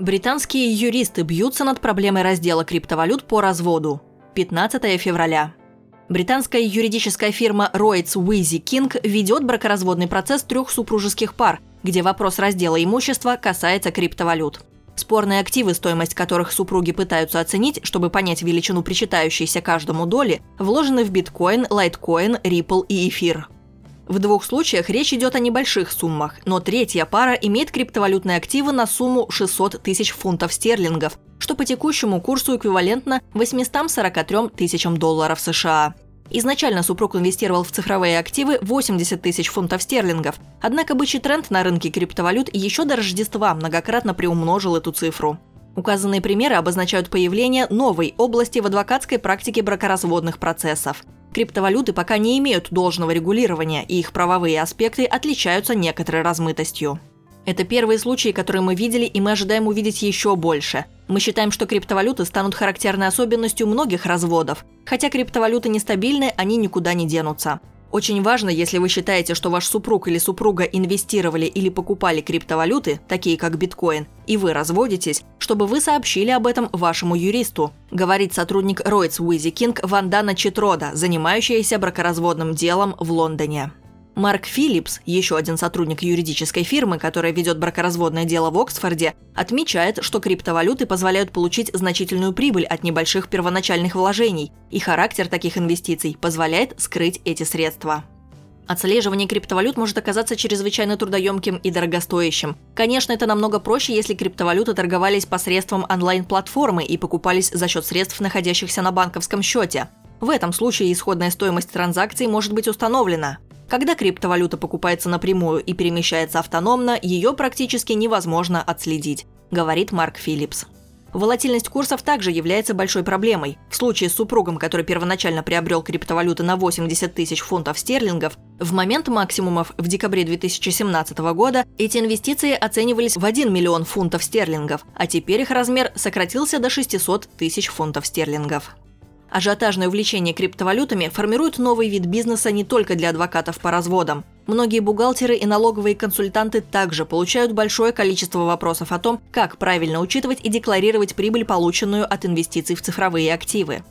Британские юристы бьются над проблемой раздела криптовалют по разводу. 15 февраля. Британская юридическая фирма Ройтс Уизи Кинг ведет бракоразводный процесс трех супружеских пар, где вопрос раздела имущества касается криптовалют. Спорные активы, стоимость которых супруги пытаются оценить, чтобы понять величину причитающейся каждому доли, вложены в биткоин, лайткоин, Ripple и эфир. В двух случаях речь идет о небольших суммах, но третья пара имеет криптовалютные активы на сумму 600 тысяч фунтов стерлингов, что по текущему курсу эквивалентно 843 тысячам долларов США. Изначально супруг инвестировал в цифровые активы 80 тысяч фунтов стерлингов, однако бычий тренд на рынке криптовалют еще до Рождества многократно приумножил эту цифру. Указанные примеры обозначают появление новой области в адвокатской практике бракоразводных процессов – Криптовалюты пока не имеют должного регулирования, и их правовые аспекты отличаются некоторой размытостью. Это первые случаи, которые мы видели, и мы ожидаем увидеть еще больше. Мы считаем, что криптовалюты станут характерной особенностью многих разводов. Хотя криптовалюты нестабильны, они никуда не денутся. Очень важно, если вы считаете, что ваш супруг или супруга инвестировали или покупали криптовалюты, такие как биткоин, и вы разводитесь, чтобы вы сообщили об этом вашему юристу, говорит сотрудник Ройтс Уизи Кинг Вандана Читрода, занимающаяся бракоразводным делом в Лондоне. Марк Филлипс, еще один сотрудник юридической фирмы, которая ведет бракоразводное дело в Оксфорде, отмечает, что криптовалюты позволяют получить значительную прибыль от небольших первоначальных вложений, и характер таких инвестиций позволяет скрыть эти средства. Отслеживание криптовалют может оказаться чрезвычайно трудоемким и дорогостоящим. Конечно, это намного проще, если криптовалюты торговались посредством онлайн-платформы и покупались за счет средств, находящихся на банковском счете. В этом случае исходная стоимость транзакций может быть установлена. Когда криптовалюта покупается напрямую и перемещается автономно, ее практически невозможно отследить, говорит Марк Филлипс. Волатильность курсов также является большой проблемой. В случае с супругом, который первоначально приобрел криптовалюты на 80 тысяч фунтов стерлингов, в момент максимумов в декабре 2017 года эти инвестиции оценивались в 1 миллион фунтов стерлингов, а теперь их размер сократился до 600 тысяч фунтов стерлингов. Ажиотажное увлечение криптовалютами формирует новый вид бизнеса не только для адвокатов по разводам. Многие бухгалтеры и налоговые консультанты также получают большое количество вопросов о том, как правильно учитывать и декларировать прибыль, полученную от инвестиций в цифровые активы.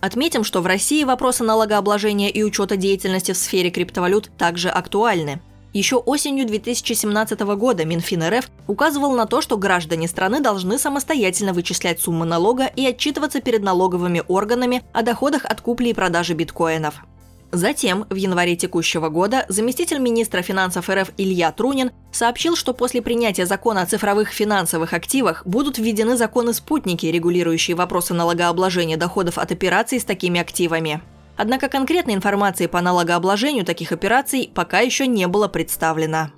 Отметим, что в России вопросы налогообложения и учета деятельности в сфере криптовалют также актуальны. Еще осенью 2017 года Минфин РФ указывал на то, что граждане страны должны самостоятельно вычислять суммы налога и отчитываться перед налоговыми органами о доходах от купли и продажи биткоинов. Затем, в январе текущего года, заместитель министра финансов РФ Илья Трунин сообщил, что после принятия закона о цифровых финансовых активах будут введены законы-спутники, регулирующие вопросы налогообложения доходов от операций с такими активами. Однако конкретной информации по налогообложению таких операций пока еще не было представлено.